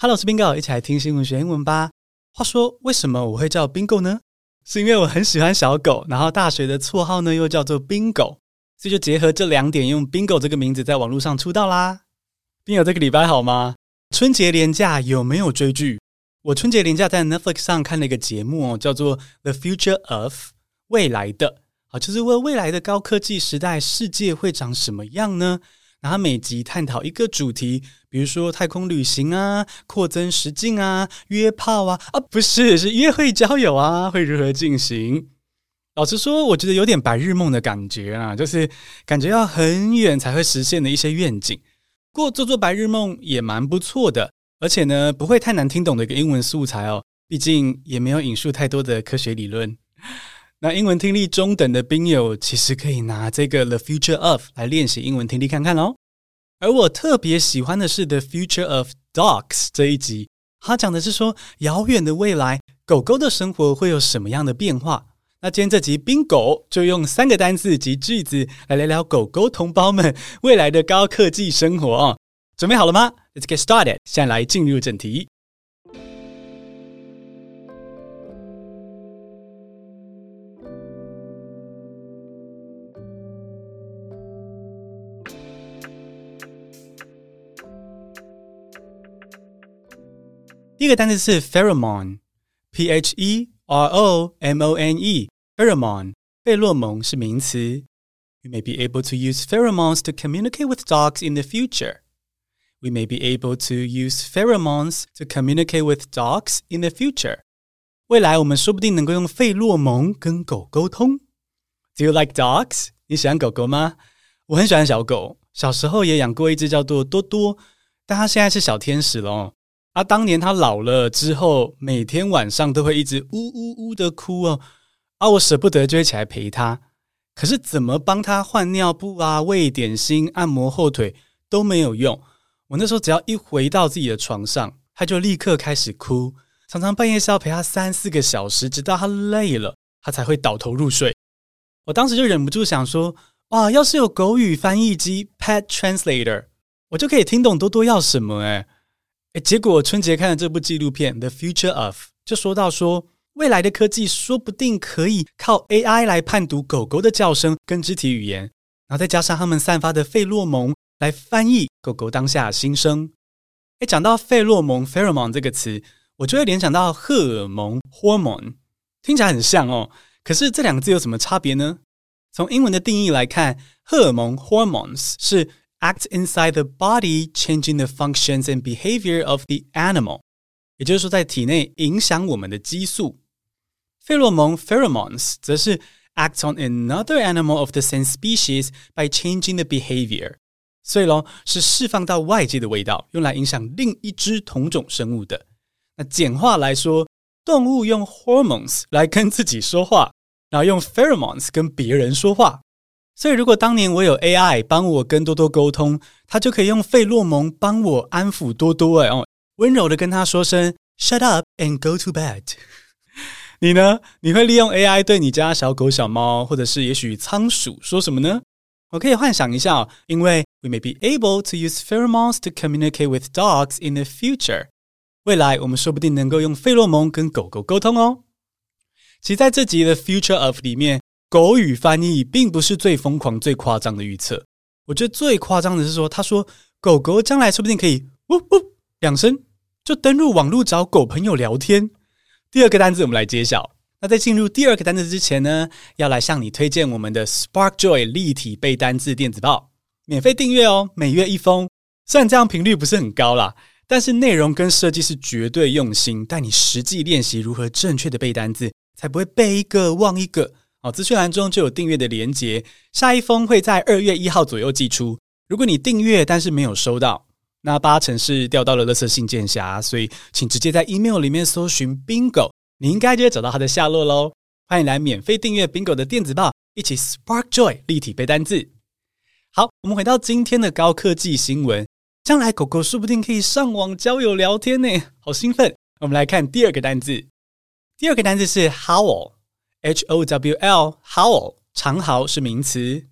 Hello，我是 Bingo，一起来听新闻学英文吧。话说，为什么我会叫 Bingo 呢？是因为我很喜欢小狗，然后大学的绰号呢又叫做 Bingo，所以就结合这两点，用 Bingo 这个名字在网络上出道啦。Bingo 这个礼拜好吗？春节连假有没有追剧？我春节连假在 Netflix 上看了一个节目哦，叫做《The Future of》未来的，好，就是问未来的高科技时代，世界会长什么样呢？然后每集探讨一个主题，比如说太空旅行啊、扩增实境啊、约炮啊，啊不是，是约会交友啊，会如何进行？老实说，我觉得有点白日梦的感觉啊，就是感觉要很远才会实现的一些愿景。不过做做白日梦也蛮不错的，而且呢，不会太难听懂的一个英文素材哦，毕竟也没有引述太多的科学理论。那英文听力中等的宾友，其实可以拿这个 The Future of 来练习英文听力看看哦。而我特别喜欢的是 The Future of Dogs 这一集，它讲的是说遥远的未来，狗狗的生活会有什么样的变化。那今天这集冰狗就用三个单字及句子来聊聊狗狗同胞们未来的高科技生活哦。准备好了吗？Let's get started，现在来进入正题。一个单词是 pheromone，p h e r o m o n e，pheromone，费洛蒙是名词。We may be able to use pheromones to communicate with dogs in the future. We may be able to use pheromones to communicate with dogs in the future. 未来我们说不定能够用费洛蒙跟狗沟通。Do you like dogs？你喜欢狗狗吗？我很喜欢小狗，小时候也养过一只叫做多多，但它现在是小天使了。 啊、当年他老了之后，每天晚上都会一直呜呜呜的哭哦，啊，我舍不得，就会起来陪他。可是怎么帮他换尿布啊、喂点心、按摩后腿都没有用。我那时候只要一回到自己的床上，他就立刻开始哭，常常半夜是要陪他三四个小时，直到他累了，他才会倒头入睡。我当时就忍不住想说，哇，要是有狗语翻译机 （Pet Translator），我就可以听懂多多要什么诶。诶，结果春节看了这部纪录片《The Future of》，就说到说未来的科技说不定可以靠 AI 来判读狗狗的叫声跟肢体语言，然后再加上它们散发的费洛蒙来翻译狗狗当下心声。诶，讲到费洛蒙 （pheromone） 这个词，我就会联想到荷尔蒙 （hormone），听起来很像哦。可是这两个字有什么差别呢？从英文的定义来看，荷尔蒙 （hormones） 是 act inside the body, changing the functions and behavior of the animal，也就是说，在体内影响我们的激素。费洛蒙 （pheromones） 则是 act on another animal of the same species by changing the behavior，所以喽，是释放到外界的味道，用来影响另一只同种生物的。那简化来说，动物用 hormones 来跟自己说话，然后用 pheromones 跟别人说话。 所以，如果当年我有 AI 帮我跟多多沟通，他就可以用费洛蒙帮我安抚多多，哎哦，温柔的跟他说声 “shut up and go to bed”。你呢？你会利用 AI 对你家小狗、小猫，或者是也许仓鼠说什么呢？我可以幻想一下，因为 we may be able to use pheromones to communicate with dogs in the future。未来我们说不定能够用费洛蒙跟狗狗沟通哦。其实在这集的 Future of 里面。狗语翻译并不是最疯狂、最夸张的预测。我觉得最夸张的是说，他说狗狗将来说不定可以呜呜两声就登入网络找狗朋友聊天。第二个单字我们来揭晓。那在进入第二个单字之前呢，要来向你推荐我们的 Spark Joy 立体背单字电子报，免费订阅哦，每月一封。虽然这样频率不是很高啦，但是内容跟设计是绝对用心，带你实际练习如何正确的背单字，才不会背一个忘一个。好，资讯栏中就有订阅的连结，下一封会在二月一号左右寄出。如果你订阅但是没有收到，那八成是掉到了垃圾信件匣，所以请直接在 email 里面搜寻 Bingo，你应该就会找到它的下落喽。欢迎来免费订阅 Bingo 的电子报，一起 Spark Joy 立体背单字。好，我们回到今天的高科技新闻，将来狗狗说不定可以上网交友聊天呢，好兴奋！我们来看第二个单字，第二个单字是 Howl。H O W L howl 长嚎是名词。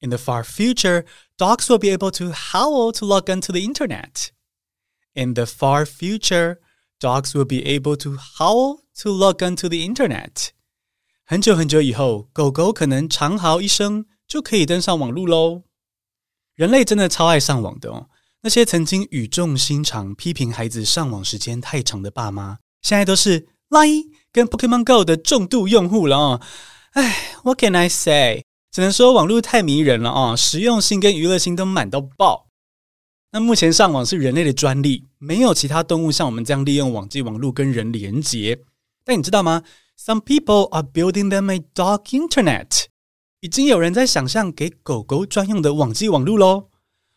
In the far future, dogs will be able to howl to log onto the internet. In the far future, dogs will be able to howl to log onto the internet. 很久很久以后，狗狗可能长嚎一声就可以登上网路喽。人类真的超爱上网的哦。那些曾经语重心长批评孩子上网时间太长的爸妈，现在都是 Line 跟 Pokemon Go 的重度用户了哦。哎，What can I say？只能说网络太迷人了啊，实用性跟娱乐性都满到爆。那目前上网是人类的专利，没有其他动物像我们这样利用网际网络跟人连接。但你知道吗？Some people are building them a dog internet。已经有人在想象给狗狗专用的网际网络喽。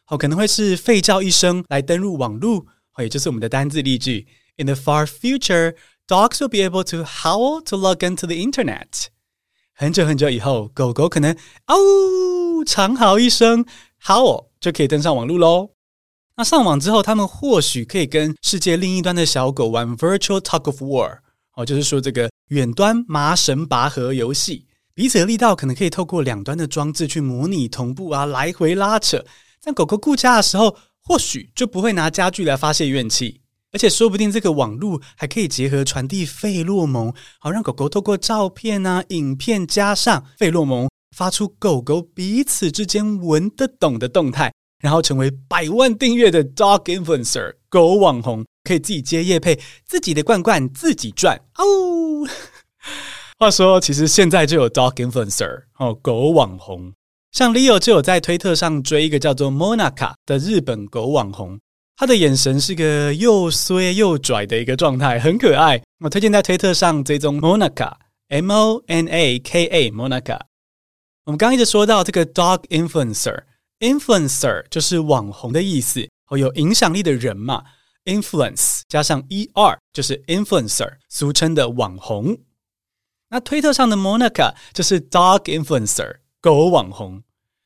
好，可能会是吠叫一声来登入网路，也就是我们的单字例句。In the far future, dogs will be able to howl to log into the internet. 很久很久以后，狗狗可能嗷呜长嚎一声，howl 就可以登上网路喽。那上网之后，他们或许可以跟世界另一端的小狗玩 virtual tug of war，哦，就是说这个远端麻绳拔河游戏，彼此的力道可能可以透过两端的装置去模拟同步啊，来回拉扯。在狗狗顾家的时候，或许就不会拿家具来发泄怨气，而且说不定这个网路还可以结合传递费洛蒙，好让狗狗透过照片啊、影片加上费洛蒙，发出狗狗彼此之间闻得懂的动态，然后成为百万订阅的 dog influencer 狗网红，可以自己接业配，自己的罐罐自己赚哦。话说，其实现在就有 dog influencer 哦，狗网红。像 Leo 就有在推特上追一个叫做 Monaka 的日本狗网红，他的眼神是个又衰又拽的一个状态，很可爱。我推荐在推特上追踪 Monaka，M O N A K A Monaka。我们刚一直说到这个 dog influencer，influencer 就是网红的意思，哦，有影响力的人嘛。influence 加上 er 就是 influencer，俗称的网红。那推特上的 Monaka 就是 dog influencer。狗网红，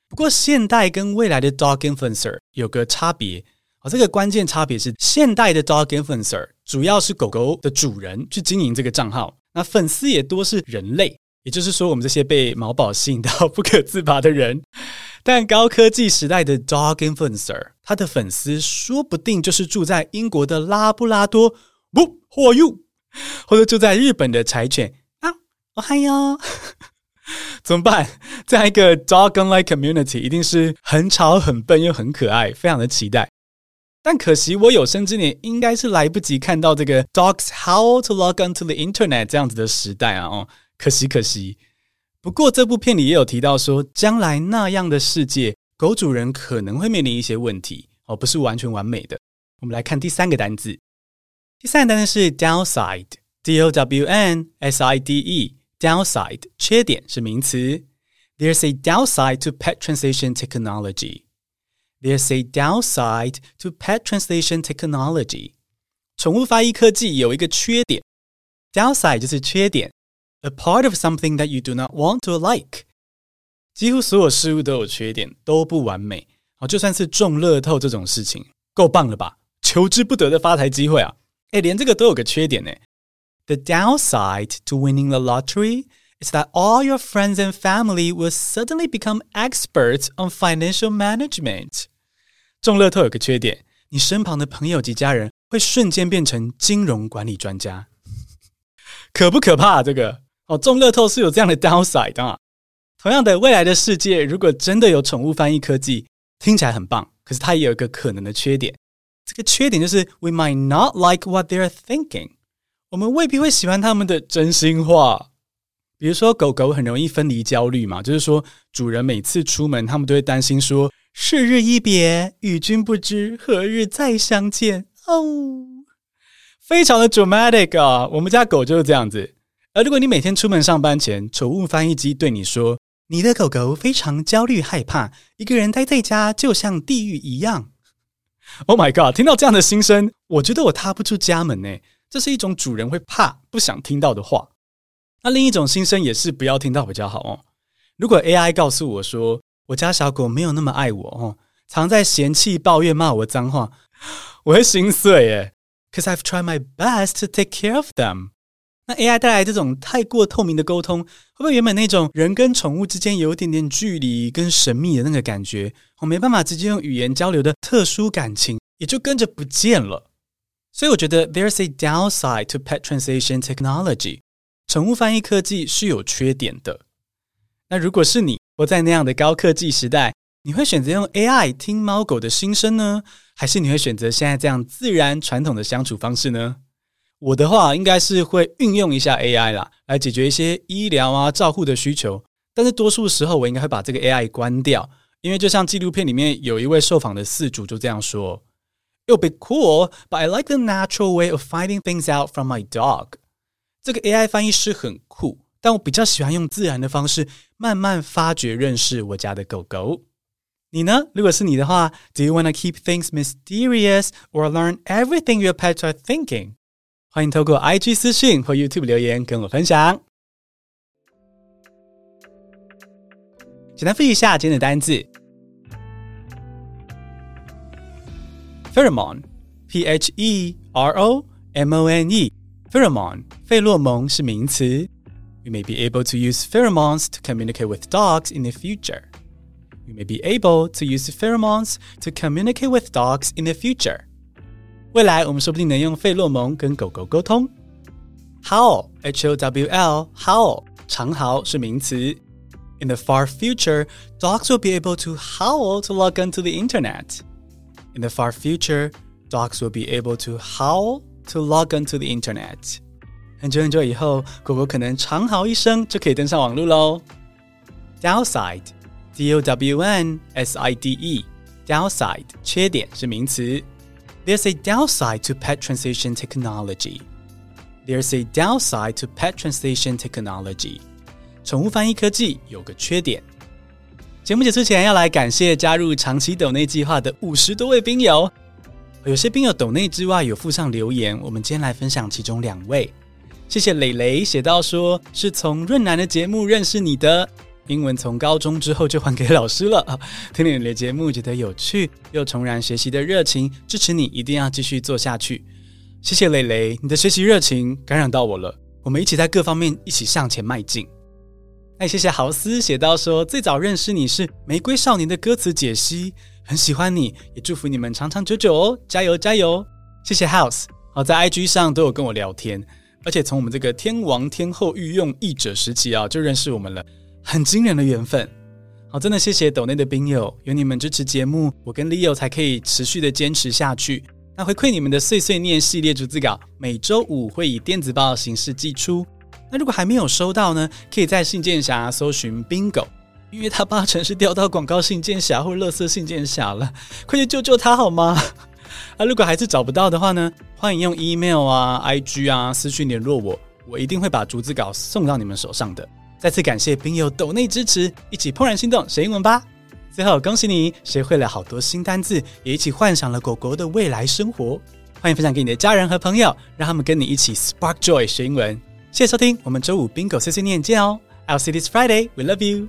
不过现代跟未来的 dog influencer 有个差别这个关键差别是现代的 dog influencer 主要是狗狗的主人去经营这个账号，那粉丝也多是人类，也就是说我们这些被毛宝吸引到不可自拔的人。但高科技时代的 dog influencer，他的粉丝说不定就是住在英国的拉布拉多，不，或又或者住在日本的柴犬啊，我嗨哟。怎么办？这样一个 dog-like community 一定是很吵、很笨又很可爱，非常的期待。但可惜我有生之年应该是来不及看到这个 dogs howl to log onto the internet 这样子的时代啊！哦，可惜可惜。不过这部片里也有提到说，将来那样的世界，狗主人可能会面临一些问题哦，不是完全完美的。我们来看第三个单字，第三个单词是 downside，D O W N S I D E。Downside 缺点是名词。There's a downside to pet translation technology. There's a downside to pet translation technology. 宠物翻译科技有一个缺点。Downside 就是缺点，a part of something that you do not want to like。几乎所有事物都有缺点，都不完美。哦，就算是中乐透这种事情，够棒了吧？求之不得的发财机会啊！诶，连这个都有个缺点呢。The downside to winning the lottery is that all your friends and family will suddenly become experts on financial management. 中乐透有个缺点，你身旁的朋友及家人会瞬间变成金融管理专家，可不可怕啊？这个哦，中乐透是有这样的 downside 啊。同样的，未来的世界如果真的有宠物翻译科技，听起来很棒，可是它也有一个可能的缺点。这个缺点就是 we might not like what they are thinking. 我们未必会喜欢他们的真心话，比如说狗狗很容易分离焦虑嘛，就是说主人每次出门，他们都会担心说“是日一别，与君不知何日再相见”哦，非常的 dramatic 啊！我们家狗就是这样子。而如果你每天出门上班前，宠物翻译机对你说“你的狗狗非常焦虑害怕，一个人待在家就像地狱一样 ”，Oh my god！听到这样的心声，我觉得我踏不出家门呢。这是一种主人会怕、不想听到的话。那另一种心声也是不要听到比较好哦。如果 AI 告诉我说我家小狗没有那么爱我哦，常在嫌弃、抱怨、骂我脏话，我会心碎耶。Cause I've tried my best to take care of them。那 AI 带来这种太过透明的沟通，会不会原本那种人跟宠物之间有一点点距离跟神秘的那个感觉，我没办法直接用语言交流的特殊感情，也就跟着不见了？所以我觉得 there's a downside to pet translation technology，宠物翻译科技是有缺点的。那如果是你活在那样的高科技时代，你会选择用 AI 听猫狗的心声呢，还是你会选择现在这样自然传统的相处方式呢？我的话应该是会运用一下 AI 啦，来解决一些医疗啊、照护的需求。但是多数时候我应该会把这个 AI 关掉，因为就像纪录片里面有一位受访的饲主就这样说：“It'll be cool, but I like the natural way of finding things out from my dog。”这个 AI 翻译师很酷，但我比较喜欢用自然的方式慢慢发掘、认识我家的狗狗。你呢？如果是你的话，Do you wanna keep things mysterious or learn everything your pet are thinking？欢迎透过 IG 私信或 YouTube 留言跟我分享。简单复习一下今天的单字 ：pheromone，P-H-E-R-O-M-O-N-E，pheromone，费洛蒙是名词。You may be able to use pheromones to communicate with dogs in the future. You may be able to use pheromones to communicate with dogs in the future. 未来我们说不定能用费洛蒙跟狗狗沟通。Howl, H-O-W-L, howl，长嚎是名词。In the far future, dogs will be able to howl to log onto the internet. In the far future, dogs will be able to howl to log onto the internet. 很久很久以后，狗狗可能长嚎一声就可以登上网络喽。Downside, D-O-W-N-S-I-D-E, downside，缺点是名词。There's a downside to pet translation technology. There's a downside to pet translation technology. 宠物翻译科技有个缺点。节目结束前要来感谢加入长期抖内计划的五十多位兵友。 有些兵友抖内之外有附上留言，我们今天来分享其中两位。谢谢蕾蕾写到说是从润男的节目认识你的。英文从高中之后就还给老师了！听了你的节目觉得有趣，又重燃学习的热情，支持你一定要继续做下去。谢谢蕾蕾，你的学习热情感染到我了，我们一起在各方面一起向前迈进。哎，谢谢豪斯写到说最早认识你是《玫瑰少年》的歌词解析，很喜欢你，也祝福你们长长久久哦，加油加油！谢谢 House，好在 IG 上都有跟我聊天，而且从我们这个天王天后御用译者时期啊就认识我们了。很惊人的缘分，好，真的谢谢抖内的兵友，有你们支持节目，我跟 Leo 才可以持续的坚持下去。那回馈你们的碎碎念系列逐字稿，每周五会以电子报的形式寄出。那如果还没有收到呢，可以在信件匣搜寻 Bingo，因为他八成是掉到广告信件匣或垃圾信件匣了，快去救救他好吗？啊，如果还是找不到的话呢，欢迎用 email 啊、IG 啊私讯联络我，我一定会把逐字稿送到你们手上的。再次感谢兵友抖内支持，一起怦然心动学英文吧！最后恭喜你学会了好多新单字，也一起幻想了狗狗的未来生活。欢迎分享给你的家人和朋友，让他们跟你一起 Spark Joy 学英文。谢谢收听，我们周五 Bingo 碎碎念见哦！I'll see this Friday. We love you.